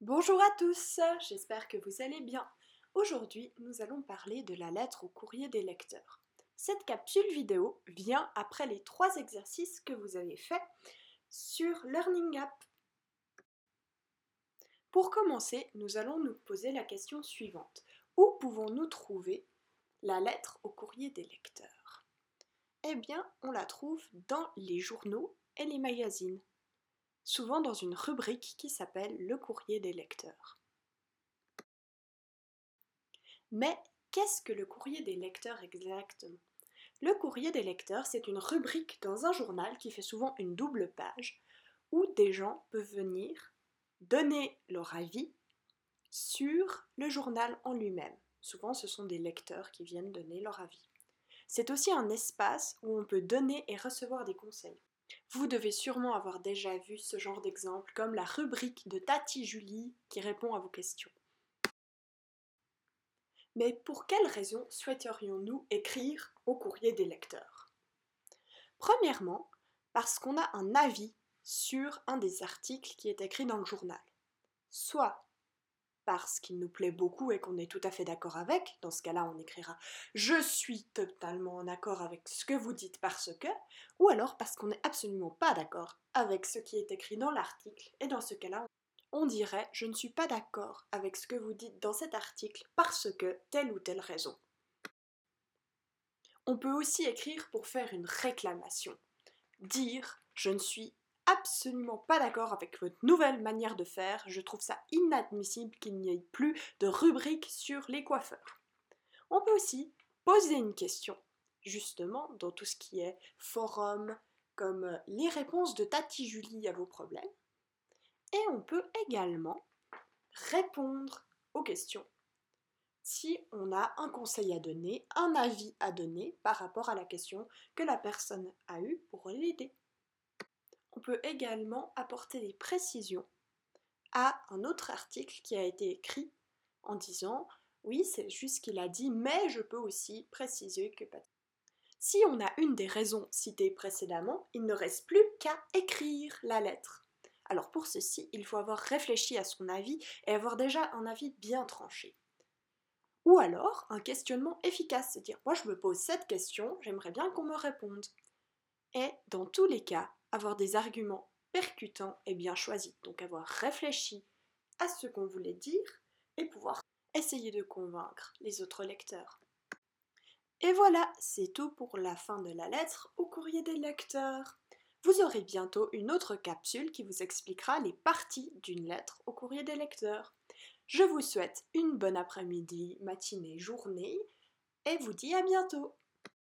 Bonjour à tous, j'espère que vous allez bien. Aujourd'hui, nous allons parler de la lettre au courrier des lecteurs. Cette capsule vidéo vient après les trois exercices que vous avez faits sur Learning App. Pour commencer, nous allons nous poser la question suivante. Où pouvons-nous trouver la lettre au courrier des lecteurs? Eh bien, on la trouve dans les journaux et les magazines souvent dans une rubrique qui s'appelle Le courrier des lecteurs. Mais qu'est-ce que le courrier des lecteurs exactement? Le courrier des lecteurs, c'est une rubrique dans un journal qui fait souvent une double page où des gens peuvent venir donner leur avis sur le journal en lui-même. Souvent, ce sont des lecteurs qui viennent donner leur avis. C'est aussi un espace où on peut donner et recevoir des conseils. Vous devez sûrement avoir déjà vu ce genre d'exemple comme la rubrique de Tati Julie qui répond à vos questions. Mais pour quelles raisons souhaiterions-nous écrire au courrier des lecteurs? Premièrement, parce qu'on a un avis sur un des articles qui est écrit dans le journal. Soit parce qu'il nous plaît beaucoup et qu'on est tout à fait d'accord avec, dans ce cas-là on écrira je suis totalement en accord avec ce que vous dites parce que, ou alors parce qu'on n'est absolument pas d'accord avec ce qui est écrit dans l'article, et dans ce cas-là on dirait je ne suis pas d'accord avec ce que vous dites dans cet article parce que telle ou telle raison. On peut aussi écrire pour faire une réclamation, dire je ne suis absolument pas d'accord avec votre nouvelle manière de faire. Je trouve ça inadmissible qu'il n'y ait plus de rubrique sur les coiffeurs. On peut aussi poser une question, justement, dans tout ce qui est forum, comme les réponses de Tati Julie à vos problèmes. Et on peut également répondre aux questions si on a un conseil à donner, un avis à donner par rapport à la question que la personne a eue pour l'aider. On peut également apporter des précisions à un autre article qui a été écrit en disant oui, c'est juste ce qu'il a dit, mais je peux aussi préciser que si on a une des raisons citées précédemment, il ne reste plus qu'à écrire la lettre. Alors pour ceci, il faut avoir réfléchi à son avis et avoir déjà un avis bien tranché. Ou alors un questionnement efficace, c'est-à-dire moi je me pose cette question, j'aimerais bien qu'on me réponde. Et dans tous les cas, avoir des arguments percutants et bien choisis, donc avoir réfléchi à ce qu'on voulait dire et pouvoir essayer de convaincre les autres lecteurs. Et voilà, c'est tout pour la fin de la lettre au courrier des lecteurs. Vous aurez bientôt une autre capsule qui vous expliquera les parties d'une lettre au courrier des lecteurs. Je vous souhaite une bonne après-midi, matinée, journée et vous dis à bientôt